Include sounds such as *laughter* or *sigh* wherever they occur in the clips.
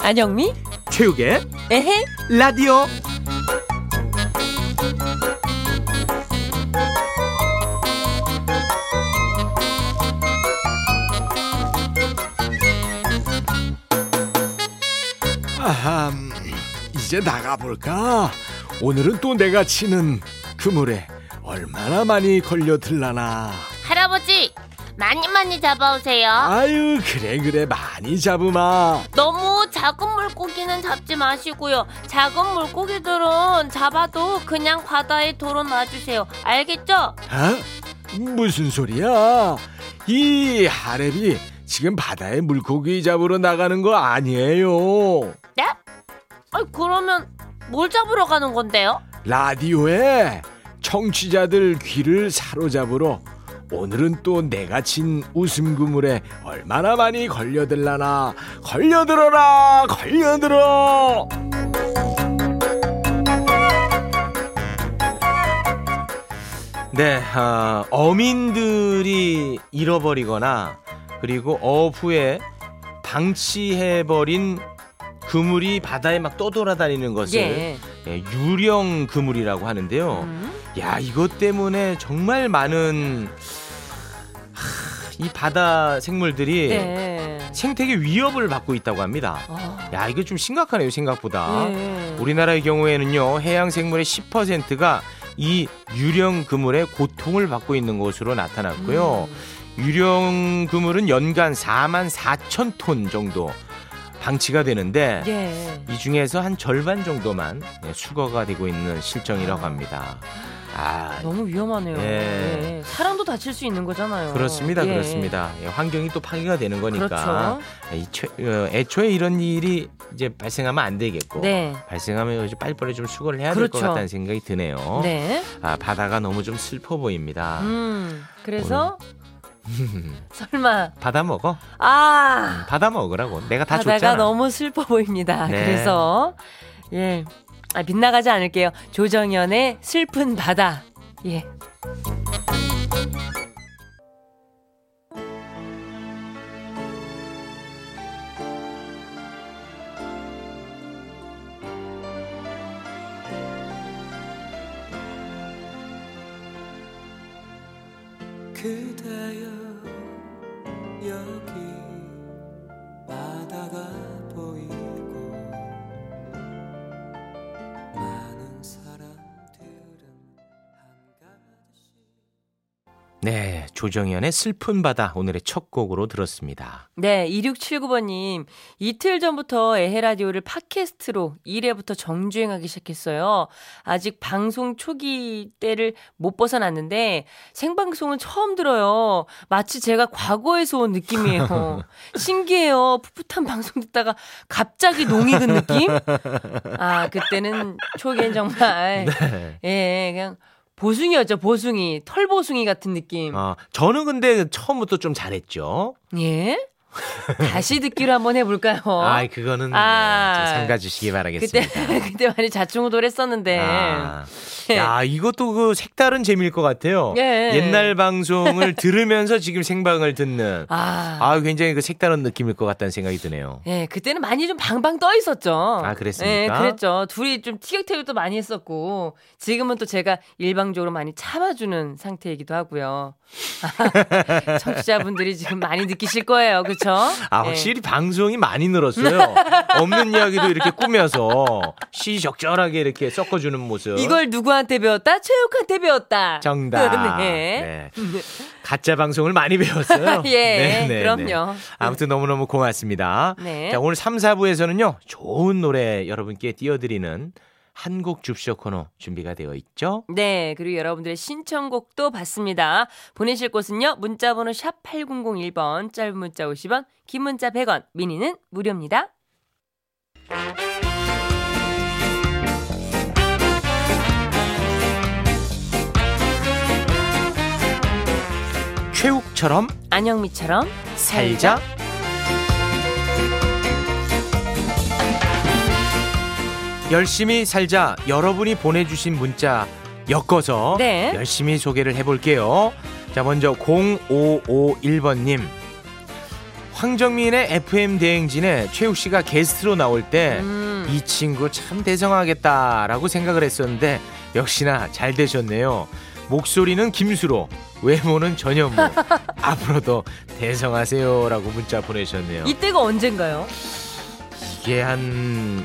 안영미? 체육의 에헤? 라디오 이제 나가볼까? 오늘은 또 내가 치는 그물에 얼마나 많이 걸려들라나 할아버지 많이 많이 잡아오세요. 아유 그래 그래 많이 잡으마 너무 작은 물고기는 잡지 마시고요. 작은 물고기들은 잡아도 그냥 바다에 도로 놔주세요. 알겠죠? 어? 무슨 소리야? 이 하랩이 지금 바다에 물고기 잡으러 나가는 거 아니에요. 네? 아 그러면 뭘 잡으러 가는 건데요? 라디오에 청취자들 귀를 사로잡으러 오늘은 또 내가 친 웃음 그물에 얼마나 많이 걸려들라나 걸려들어라 걸려들어 네, 어, 어민들이 잃어버리거나 그리고 어후에 방치해버린 그물이 바다에 막 떠돌아다니는 것을 예. 예, 유령 그물이라고 하는데요. 음. 야, 이것 때문에 정말 많은 하, 이 바다 생물들이 네. 생태계 위협을 받고 있다고 합니다. 어. 야, 이거 좀 심각하네요, 생각보다. 예. 우리나라의 경우에는요 해양 생물의 10%가 이 유령 그물의 고통을 받고 있는 것으로 나타났고요. 음. 유령 그물은 연간 4만 4천 톤 정도 방치가 되는데 예. 이 중에서 한 절반 정도만 예, 수거가 되고 있는 실정이라고 합니다. 아 너무 위험하네요. 예. 예. 사람도 다칠 수 있는 거잖아요. 그렇습니다, 예. 그렇습니다. 예, 환경이 또 파괴가 되는 거니까 그렇죠. 이 최- 어, 애초에 이런 일이 이제 발생하면 안 되겠고 네. 발생하면 빨리빨리 좀 수거를 해야 될것 그렇죠. 같다는 생각이 드네요. 네. 아 바다가 너무 좀 슬퍼 보입니다. 음. 그래서 *laughs* 설마 바다 먹어. 아 바다 먹으라고. 내가 다 줬잖아. 너무 슬퍼 보입니다. 네. 그래서 예. 아, 빗나가지 않을게요. 조정연의 슬픈 바다. 예. 그대여 여기 바다가 보이 조정현의 슬픈 바다 오늘의 첫 곡으로 들었습니다. 네, 2679번님. 이틀 전부터 에헤라디오를 팟캐스트로 1회부터 정주행하기 시작했어요. 아직 방송 초기 때를 못 벗어났는데 생방송은 처음 들어요. 마치 제가 과거에서 온 느낌이에요. *laughs* 신기해요. 풋풋한 방송 듣다가 갑자기 농익은 느낌? 아, 그때는 초기엔 정말. *laughs* 네. 예, 그냥 보숭이였죠, 보숭이. 털보숭이 같은 느낌. 어, 저는 근데 처음부터 좀 잘했죠. 예? 다시 듣기로 한번 해볼까요? 아, 그거는 어? 아. 네, 좀 삼가 주시기 그때 바라겠습니다. 그때 *laughs* 많이 자충우돌 했었는데. 아, 야, 이것도 그 색다른 재미일 것 같아요. 예. 옛날 방송을 *laughs* 들으면서 지금 생방을 듣는. 아. 아, 굉장히 그 색다른 느낌일 것 같다는 생각이 드네요. 예, 그때는 많이 좀 방방 떠 있었죠. 아, 그랬습니까? 예, 그랬죠. 둘이 좀 티격태격도 많이 했었고, 지금은 또 제가 일방적으로 많이 참아주는 상태이기도 하고요. *laughs* 청취자분들이 지금 많이 느끼실 거예요. 그 쵸? *laughs* 아, 예. 확실히 방송이 많이 늘었어요. *laughs* 없는 이야기도 이렇게 꾸며서 시적절하게 이렇게 섞어주는 모습. 이걸 누구한테 배웠다? 체육한테 배웠다. 정답. *laughs* 네. 네. 가짜 방송을 많이 배웠어요. 예, 네, 네, 그럼요. 네. 아무튼 너무너무 고맙습니다. 네. 자, 오늘 3, 4부에서는요, 좋은 노래 여러분께 띄워드리는 한곡 줍쇼 코너 준비가 되어 있죠. 네, 그리고 여러분들의 신청곡도 받습니다. 보내실 곳은요. 문자 번호 샵 8001번, 짧은 문자 50원, 긴 문자 100원, 미니는 무료입니다. 최욱처럼 안영미처럼 살자. 열심히 살자 여러분이 보내주신 문자 엮어서 네. 열심히 소개를 해볼게요. 자 먼저 0551번님 황정민의 FM 대행진에 최욱 씨가 게스트로 나올 때이 음. 친구 참 대성하겠다라고 생각을 했었는데 역시나 잘 되셨네요. 목소리는 김수로, 외모는 전현무. *laughs* 앞으로도 대성하세요라고 문자 보내셨네요. 이때가 언젠가요? 이게 한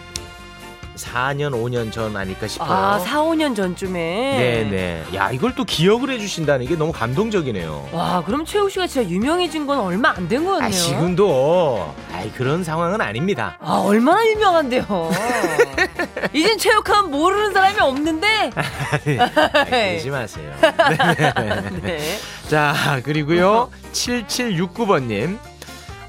4년 5년 전 아닐까 싶어요. 아, 4, 5년 전쯤에. 네 네. 야 이걸 또 기억을 해 주신다는 게 너무 감동적이네요. 와, 그럼 최욱 씨가 진짜 유명해진 건 얼마 안 된 거였네요. 아 지금도 아이 그런 상황은 아닙니다. 아, 얼마나 유명한데요. *laughs* 이젠 최욱하면 모르는 사람이 없는데. *laughs* 아이, 그러지 마세요. *laughs* 네. 자 그리고요 7769번 님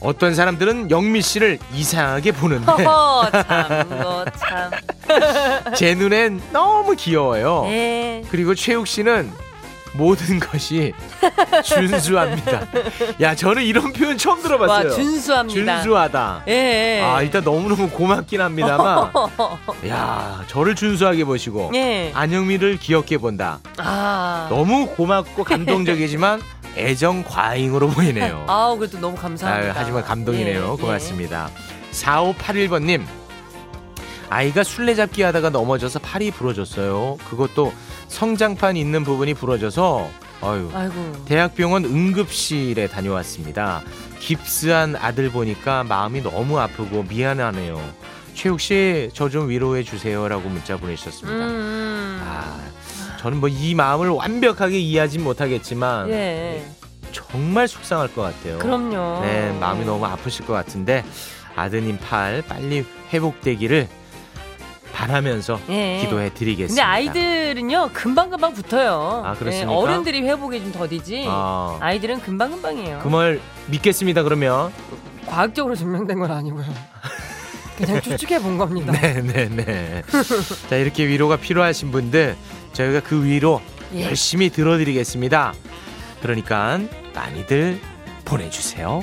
어떤 사람들은 영미 씨를 이상하게 보는데 *laughs* 허허, 참, 거 참. *laughs* 제 눈엔 너무 귀여워요. 네. 그리고 최욱 씨는 모든 것이 준수합니다. 야 저는 이런 표현 처음 들어봤어요. 와, 준수합니다. 준수하다. 예, 예. 아 일단 너무너무 고맙긴 합니다만 *laughs* 야 저를 준수하게 보시고 예. 안영미를 기억해 본다. 아. 너무 고맙고 감동적이지만 *laughs* 애정 과잉으로 보이네요. 아우, 그래도 너무 감사합니다. 아유, 하지만 감동이네요. 예, 고맙습니다. 4581번 님. 아이가 술래잡기 하다가 넘어져서 팔이 부러졌어요. 그것도 성장판 있는 부분이 부러져서 아유. 예. 아이고. 대학병원 응급실에 다녀왔습니다. 깁스한 아들 보니까 마음이 너무 아프고 미안하네요. 최욱 씨, 저 좀 위로해 주세요라고 문자 보내셨습니다. 음. 아, 저는 뭐 이 마음을 완벽하게 이해하진 못하겠지만 예. 정말 속상할 것 같아요. 그럼요. 네, 마음이 너무 아프실 것 같은데 아드님 팔 빨리 회복되기를 바라면서 예. 기도해 근데 드리겠습니다. 아이들은요 금방 금방 붙어요. 아, 그렇습니까? 예, 어른들이 회복에 좀 더디지. 아, 아이들은 금방 금방이에요. 그 말 믿겠습니다. 그러면 과학적으로 증명된 건 아니고요. *laughs* 그냥 추측해 본 겁니다. 네, 네, 네. *laughs* 자 이렇게 위로가 필요하신 분들 저희가 그 위로 예. 열심히 들어드리겠습니다. 그러니까 많이들 보내주세요.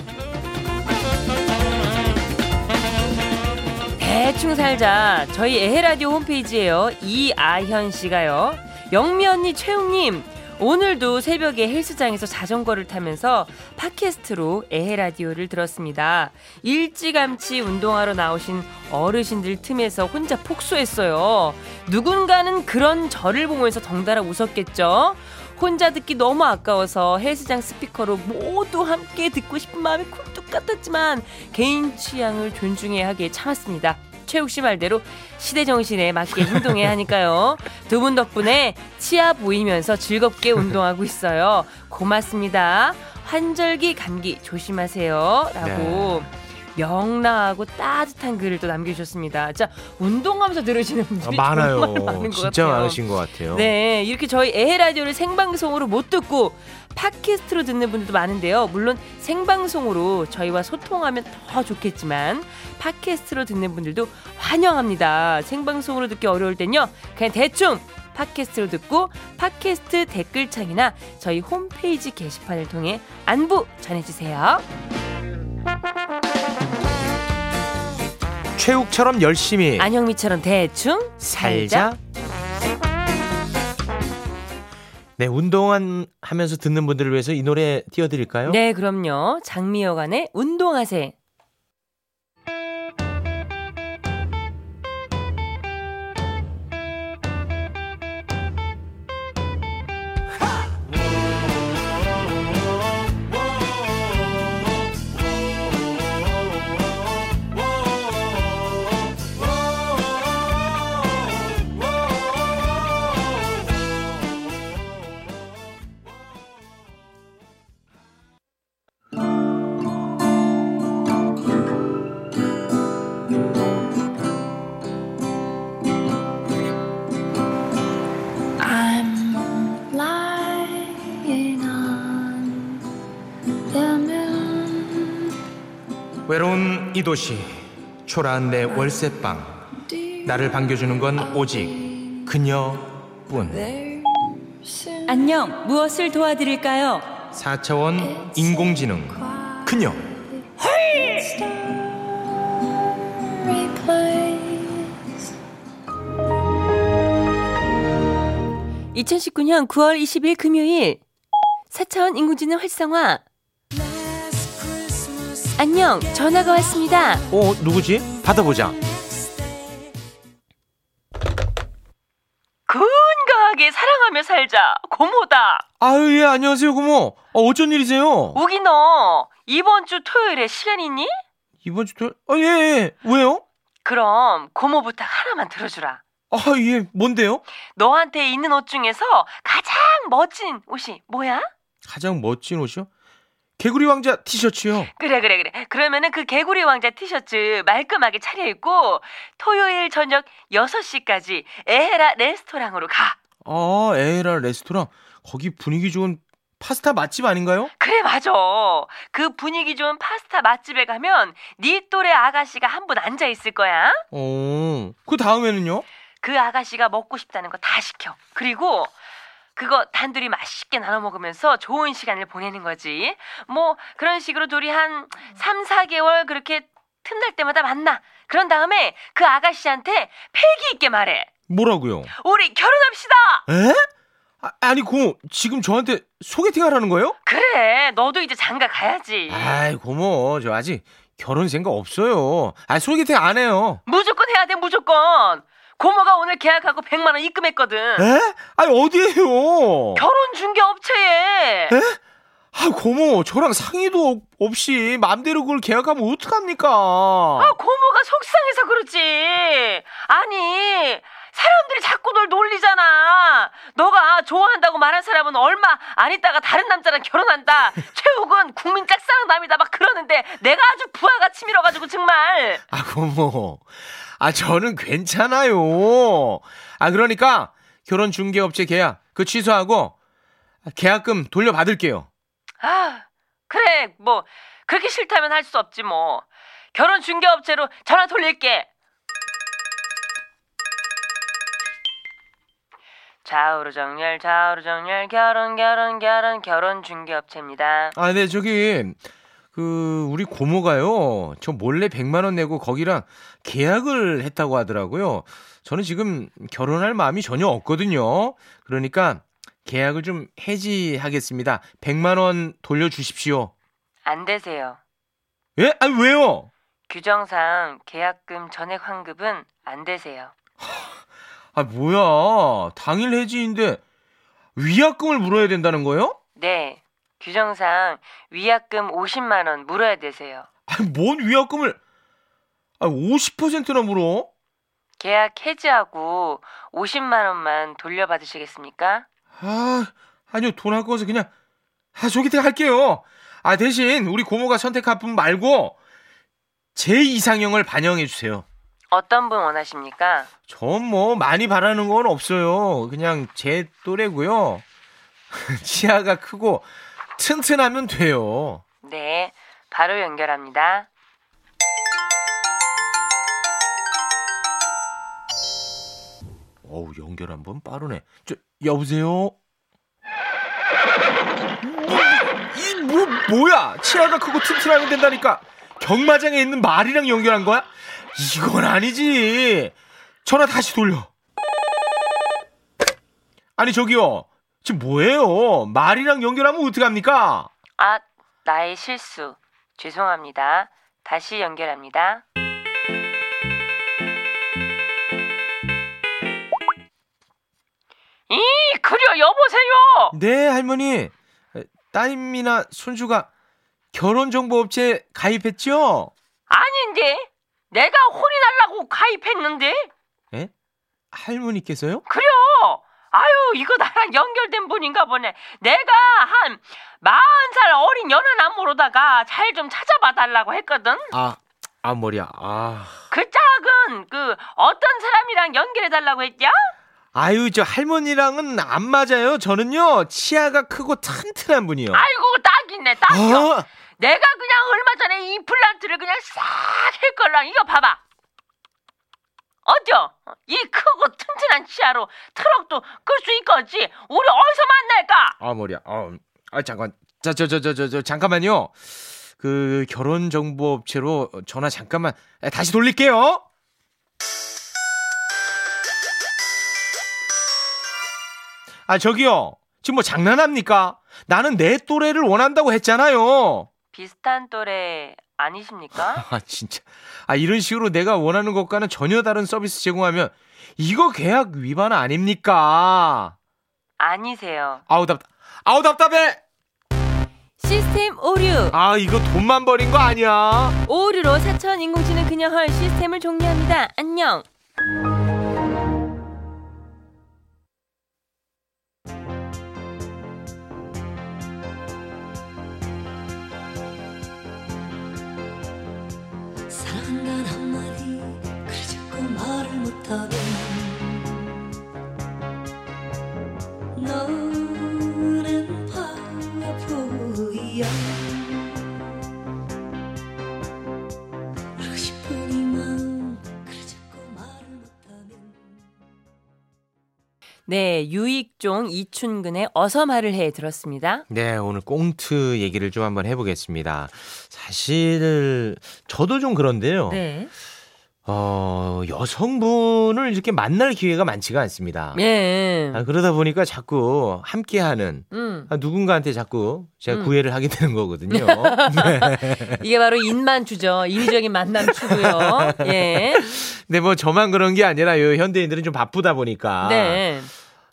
대충 살자. 저희 에헤라디오 홈페이지에요. 이아현 씨가요. 영미 언니 최웅님. 오늘도 새벽에 헬스장에서 자전거를 타면서 팟캐스트로 에헤라디오를 들었습니다. 일찌감치 운동하러 나오신 어르신들 틈에서 혼자 폭소했어요. 누군가는 그런 저를 보면서 덩달아 웃었겠죠? 혼자 듣기 너무 아까워서 헬스장 스피커로 모두 함께 듣고 싶은 마음이 굴뚝 같았지만 개인 취향을 존중해야 하기에 참았습니다. 최욱 씨 말대로 시대 정신에 맞게 행동해야 하니까요. 두 분 덕분에 치아 보이면서 즐겁게 운동하고 있어요. 고맙습니다. 환절기 감기 조심하세요. 라고 명랑하고 따뜻한 글을 또 남겨주셨습니다. 자, 운동하면서 들으시는 아, 분들이 많아요. 정말 많은 것 진짜 같아요. 많으신 것 같아요. 네, 이렇게 저희 에헤 라디오를 생방송으로 못 듣고 팟캐스트로 듣는 분들도 많은데요. 물론 생방송으로 저희와 소통하면 더 좋겠지만 팟캐스트로 듣는 분들도 환영합니다. 생방송으로 듣기 어려울 땐요. 그냥 대충 팟캐스트로 듣고 팟캐스트 댓글창이나 저희 홈페이지 게시판을 통해 안부 전해주세요. 최욱처럼 열심히 안영미처럼 대충 살자. 네, 운동한 하면서 듣는 분들을 위해서 이 노래 띄워드릴까요? 네, 그럼요. 장미여관의 운동하세. 이 도시 초라한 내 월세방 나를 반겨주는 건 오직 그녀뿐. 안녕 무엇을 도와드릴까요? 4차원 인공지능 그녀. (2019년 9월 20일) 금요일 4차원 인공지능 활성화. 안녕 전화가 왔습니다. 어, 누구지? 받아보자. 건강하게 사랑하며 살자 고모다. 아유, 예, 안녕하세요, 고모. 어, 어쩐 일이세요? 우기 너 이번 주 토요일에 시간 있니? 이번 주 토요일? 아, 예, 예. 왜요? 그럼 고모 부탁 하나만 들어주라. 아, 예, 뭔데요? 너한테 있는 옷 중에서 가장 멋진 옷이 뭐야? 가장 멋진 옷이요? 개구리 왕자 티셔츠요. 그래 그래 그래. 그러면은 그 개구리 왕자 티셔츠 말끔하게 차려입고 토요일 저녁 6시까지 에헤라 레스토랑으로 가. 아, 에라 레스토랑. 거기 분위기 좋은 파스타 맛집 아닌가요? 그래 맞아. 그 분위기 좋은 파스타 맛집에 가면 네 또래 아가씨가 한 분 앉아 있을 거야. 어, 그 다음에는요? 그 아가씨가 먹고 싶다는 거 다 시켜. 그리고 그거 단둘이 맛있게 나눠 먹으면서 좋은 시간을 보내는 거지. 뭐 그런 식으로 둘이 한 3, 4개월 그렇게 틈날 때마다 만나. 그런 다음에 그 아가씨한테 패기 있게 말해. 뭐라고요? 우리 결혼합시다. 에? 아, 아니, 고모, 지금 저한테 소개팅 하라는 거예요? 그래. 너도 이제 장가 가야지. 아이, 고모, 저 아직 결혼 생각 없어요. 아, 소개팅 안 해요. 무조건 해야 돼. 무조건. 고모가 오늘 계약하고 100만 원 입금했거든. 에? 아니, 어디에요? 결혼 중개 업체에. 에? 아, 고모, 저랑 상의도 없- 없이 맘대로 그걸 계약하면 어떡합니까? 아, 고모가 속상해서 그렇지. 아니, 사람들이 자꾸 널 놀리잖아. 너가 좋아한다고 말한 사람은 얼마 안 있다가 다른 남자랑 결혼한다. *laughs* 최욱은 국민 짝사랑 남이다. 막 그러는데 내가 아주 부하가 치밀어가지고 정말. 아, 고모. 아, 저는 괜찮아요. 아, 그러니까 결혼 중개업체 계약 그 취소하고 계약금 돌려받을게요. 아, 그래. 뭐, 그렇게 싫다면 할 수 없지 뭐. 결혼 중개업체로 전화 돌릴게. 좌우로 정렬, 좌우로 정렬, 결혼, 결혼, 결혼, 결혼 중개업체입니다. 아, 네, 저기 그 우리 고모가요. 저 몰래 100만 원 내고 거기랑 계약을 했다고 하더라고요. 저는 지금 결혼할 마음이 전혀 없거든요. 그러니까 계약을 좀 해지하겠습니다. 100만 원 돌려 주십시오. 안 되세요. 예? 아니 왜요? 규정상 계약금 전액 환급은 안 되세요. 아, 뭐야. 당일 해지인데 위약금을 물어야 된다는 거예요? 네. 규정상 위약금 50만 원 물어야 되세요. 아니, 뭔 위약금을 아, 50%나 물어? 계약 해지하고 50만 원만 돌려받으시겠습니까? 아, 아니요. 돈 아까워서 그냥 아, 소개팅 할게요. 아, 대신 우리 고모가 선택한 분 말고 제 이상형을 반영해 주세요. 어떤 분 원하십니까? 전 뭐 많이 바라는 건 없어요. 그냥 제 또래고요. *laughs* 치아가 크고 튼튼하면 돼요. 네. 바로 연결합니다. 어우, 연결 한번 빠르네. 저, 여보세요? 이, 뭐, 뭐야? 치아가 크고 튼튼하면 된다니까. 경마장에 있는 말이랑 연결한 거야? 이건 아니지. 전화 다시 돌려. 아니, 저기요. 지금 뭐예요? 말이랑 연결하면 어떡합니까? 아, 나의 실수. 죄송합니다. 다시 연결합니다. 이, 그려, 여보세요! 네, 할머니. 따님이나 손주가 결혼정보업체에 가입했죠? 아닌데? 내가 혼이 날라고 가입했는데? 예? 할머니께서요? 그려! 아유, 이거 나랑 연결된 분인가 보네. 내가 한 마흔 살 어린 연하 남모로다가 잘 좀 찾아봐 달라고 했거든? 아, 아, 머리야. 아. 그 짝은 그 어떤 사람이랑 연결해 달라고 했냐? 아유, 저 할머니랑은 안 맞아요. 저는요, 치아가 크고 튼튼한 분이요. 아이고, 딱이네, 딱이요. 어? 내가 그냥 얼마 전에 임플란트를 그냥 싹 했걸랑 이거 봐봐. 어때요? 이 크고 튼튼한 치아로 트럭도 끌 수 있겠지? 우리 어디서 만날까? 아, 머리야. 아, 아 잠깐. 자, 저, 저, 저, 저, 저, 잠깐만요. 그 결혼 정보 업체로 전화 잠깐만 에, 다시 돌릴게요. 아, 저기요. 지금 뭐 장난합니까? 나는 내 또래를 원한다고 했잖아요. 비슷한 또래 아니십니까? *laughs* 아, 진짜. 아, 이런 식으로 내가 원하는 것과는 전혀 다른 서비스 제공하면 이거 계약 위반 아닙니까? 아니세요. 아우, 답, 아우, 답답해! 시스템 오류. 아, 이거 돈만 버린 거 아니야? 오류로 사천 인공지능 그냥 헐 시스템을 종료합니다. 안녕. 네, 유익종 이춘근의 어서 말을 해 들었습니다. 네, 오늘 꽁트 얘기를 좀 한번 해보겠습니다. 사실, 저도 좀 그런데요. 네. 어, 여성분을 이렇게 만날 기회가 많지가 않습니다. 예. 아, 그러다 보니까 자꾸 함께하는 음. 아, 누군가한테 자꾸 제가 음. 구애를 하게 되는 거거든요. *laughs* 네. 이게 바로 인만추죠. 인위적인 만남 추고요. 예. 근데 뭐 저만 그런 게 아니라 요 현대인들은 좀 바쁘다 보니까 네.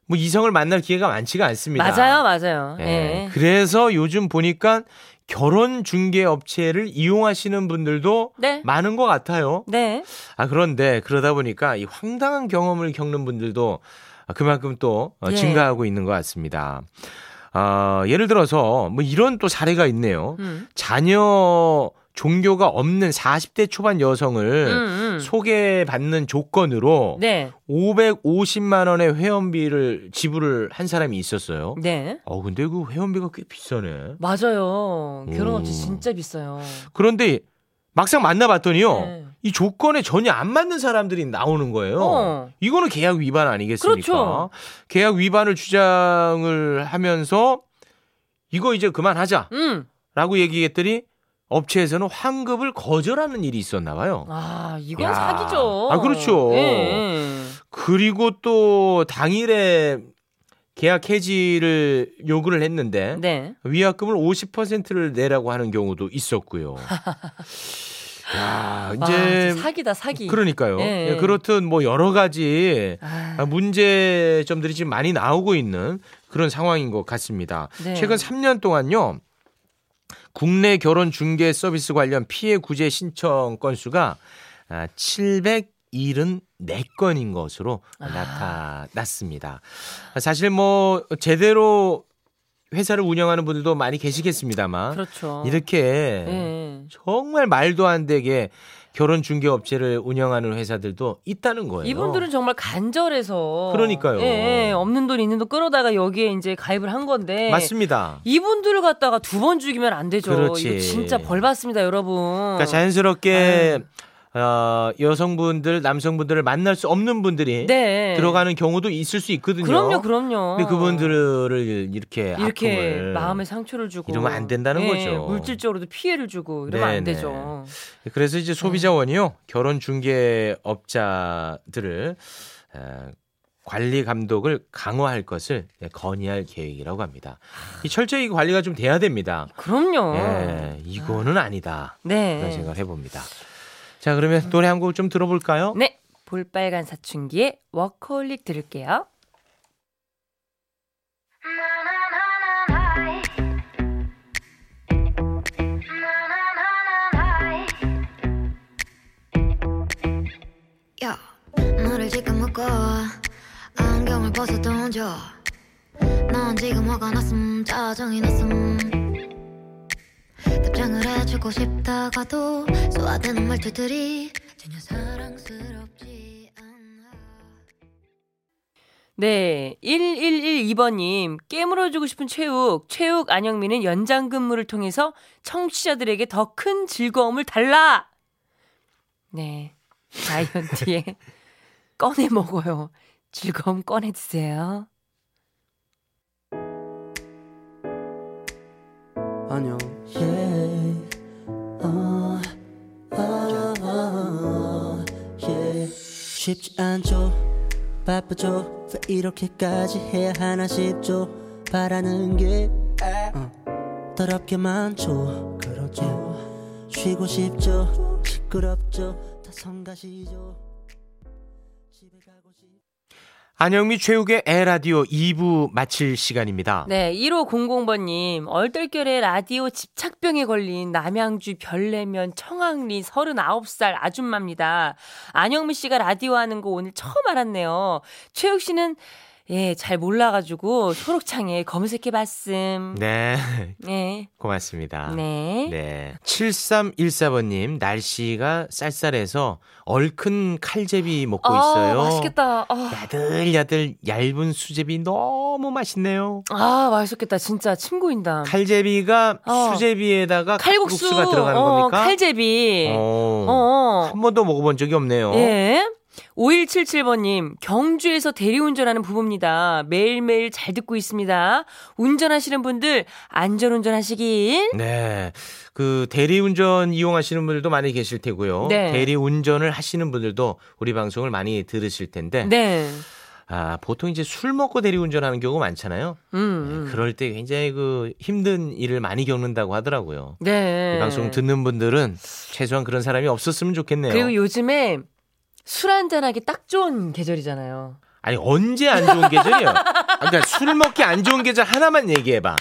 뭐 이성을 만날 기회가 많지가 않습니다. 맞아요, 맞아요. 예. 예. 그래서 요즘 보니까 결혼 중개 업체를 이용하시는 분들도 네. 많은 것 같아요. 네. 아 그런데 그러다 보니까 이 황당한 경험을 겪는 분들도 그만큼 또 어, 예. 증가하고 있는 것 같습니다. 아, 예를 들어서 뭐 이런 또 사례가 있네요. 음. 자녀 종교가 없는 40대 초반 여성을 음, 음. 소개받는 조건으로 네. 550만 원의 회원비를 지불을 한 사람이 있었어요. 네. 어 근데 그 회원비가 꽤 비싸네. 맞아요. 결혼업체 오. 진짜 비싸요. 그런데 막상 만나봤더니요. 네. 이 조건에 전혀 안 맞는 사람들이 나오는 거예요. 어. 이거는 계약 위반 아니겠습니까? 그렇죠. 계약 위반을 주장을 하면서 이거 이제 그만하자라고 음. 얘기했더니 업체에서는 환급을 거절하는 일이 있었나 봐요. 아, 이건 야. 사기죠. 아, 그렇죠. 예. 그리고 또 당일에 계약 해지를 요구를 했는데 네. 위약금을 50%를 내라고 하는 경우도 있었고요. *laughs* 야, 와, 이제 진짜 사기다, 사기. 그러니까요. 예. 예, 그렇듯 뭐 여러 가지 아, 문제점들이 지금 많이 나오고 있는 그런 상황인 것 같습니다. 네. 최근 3년 동안요. 국내 결혼 중개 서비스 관련 피해 구제 신청 건수가 774건인 것으로 아. 나타났습니다. 사실 뭐 제대로 회사를 운영하는 분들도 많이 계시겠습니다만 그렇죠. 이렇게 예. 정말 말도 안 되게 결혼 중개 업체를 운영하는 회사들도 있다는 거예요. 이분들은 정말 간절해서 그러니까요. 예, 예. 없는 돈 있는 돈 끌어다가 여기에 이제 가입을 한 건데 맞습니다. 이분들을 갖다가 두 번 죽이면 안 되죠. 그렇지. 이거 진짜 벌 받습니다, 여러분. 그러니까 자연스럽게 어, 여성분들, 남성분들을 만날 수 없는 분들이 네. 들어가는 경우도 있을 수 있거든요. 그럼요, 그럼요. 근데 그분들을 이렇게 이렇게 마음에 상처를 주고 이러면 안 된다는 예, 거죠. 물질적으로도 피해를 주고 이러면 안 네네. 되죠. 그래서 이제 소비자원이요 결혼 중개업자들을 에, 관리 감독을 강화할 것을 네, 건의할 계획이라고 합니다. 이 철저히 관리가 좀 돼야 됩니다. 그럼요. 예, 이거는 아니다. 그런 네. 생각을 해봅니다. 자 그러면 노래 한곡좀 들어볼까요? 네. 볼빨간 사춘기의 워커홀릭 들을게요. 야, 너를 지금 묶어 안경을 벗어 던져 넌 지금 화가 났음 짜증이 났음 답장을 해주고 싶다가도 소화되는 말투들이 전혀 사랑스럽지 않아 네. 1112번님, 깨물어주고 싶은 최욱. 최욱 안영민은 연장 근무를 통해서 청취자들에게 더 큰 즐거움을 달라! 네. 자이언티에 *laughs* 꺼내 먹어요. 즐거움 꺼내 드세요. 안녕. 어, 아, 예. 쉽지 않죠. 바쁘죠. 왜 이렇게까지 해야 하나 싶죠 바라는 게 어, 더럽게 많죠 그렇죠 쉬고 싶죠 시끄럽죠 다 성가시죠 집에 가고 싶 안영미 최욱의 에라디오 2부 마칠 시간입니다. 네, 1500번님, 얼떨결에 라디오 집착병에 걸린 남양주 별내면 청학리 39살 아줌마입니다. 안영미 씨가 라디오 하는 거 오늘 처음 알았네요. 최욱 씨는 예, 잘 몰라가지고 초록창에 검색해 봤음. 네, 네. 고맙습니다. 네. 네. 7314번님, 날씨가 쌀쌀해서 얼큰 칼제비 먹고 아, 있어요. 맛있겠다. 아, 야들야들 얇은 수제비 너무 맛있네요. 아, 맛있겠다. 진짜 침 고인다. 칼제비가 어. 수제비에다가 칼국수. 칼국수가 들어가는 어, 겁니까? 칼제비. 어. 어. 한 번도 먹어본 적이 없네요. 예. 5177번님, 경주에서 대리운전하는 부부입니다. 매일매일 잘 듣고 있습니다. 운전하시는 분들, 안전운전 하시길. 네. 그 대리운전 이용하시는 분들도 많이 계실 테고요. 네. 대리운전을 하시는 분들도 우리 방송을 많이 들으실 텐데. 네. 아, 보통 이제 술 먹고 대리운전하는 경우가 많잖아요. 음, 음. 네, 그럴 때 굉장히 그 힘든 일을 많이 겪는다고 하더라고요. 네. 이 방송 듣는 분들은 최소한 그런 사람이 없었으면 좋겠네요. 그리고 요즘에 술 한잔하기 딱 좋은 계절이잖아요. 아니 언제 안 좋은 계절이에요? 아, 그러니까 술 먹기 안 좋은 계절 하나만 얘기해봐.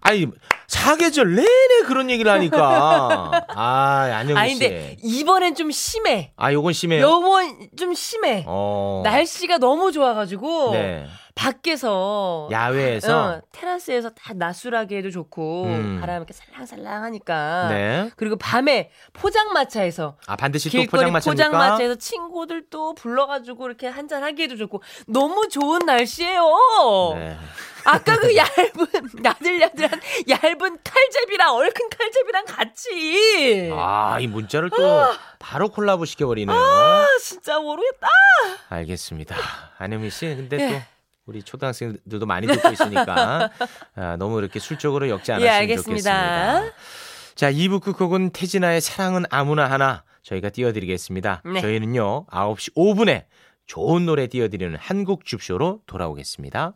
아니 사계절 내내 그런 얘기를 하니까 아 안영미 아니, 씨. 근데 이번엔 좀 심해. 아 요건 심해요. 요번 좀 심해. 어. 날씨가 너무 좋아가지고. 네. 밖에서 야외에서 어, 테라스에서 다 낮술하게 해도 좋고 음. 바람 이렇게 살랑살랑 하니까 네. 그리고 밤에 포장마차에서 아 반드시 또 포장마차입니까? 포장마차에서 친구들 또 불러가지고 이렇게 한잔 하기에도 좋고 너무 좋은 날씨예요. 네. 아까 그 얇은 *laughs* 야들야들한 얇은 칼제비랑 얼큰 칼제비랑 같이 아, 아, 이 문자를 또 바로 콜라보 시켜버리네요. 진짜 모르겠다. 알겠습니다. 안영미 씨, 근데 예. 또 우리 초등학생들도 많이 듣고 있으니까 *laughs* 아, 너무 이렇게 술적으로 엮지 예, 않았으면 알겠습니다. 좋겠습니다. 자, 2부 끝곡은 태진아의 사랑은 아무나 하나 저희가 띄워드리겠습니다. 네. 저희는요, 9시 5분에 좋은 노래 띄워드리는 한국 줍쇼로 돌아오겠습니다.